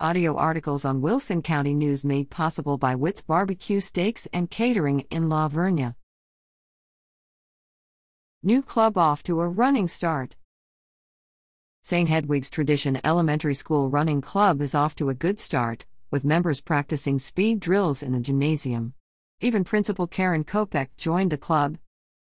Audio articles on Wilson County News made possible by Witt's Barbecue Steaks and Catering in La Vernia. New club off to a running start. St. Hedwig's Tradition Elementary School Running Club is off to a good start, with members practicing speed drills in the gymnasium. Even Principal Karen Kopek joined the club,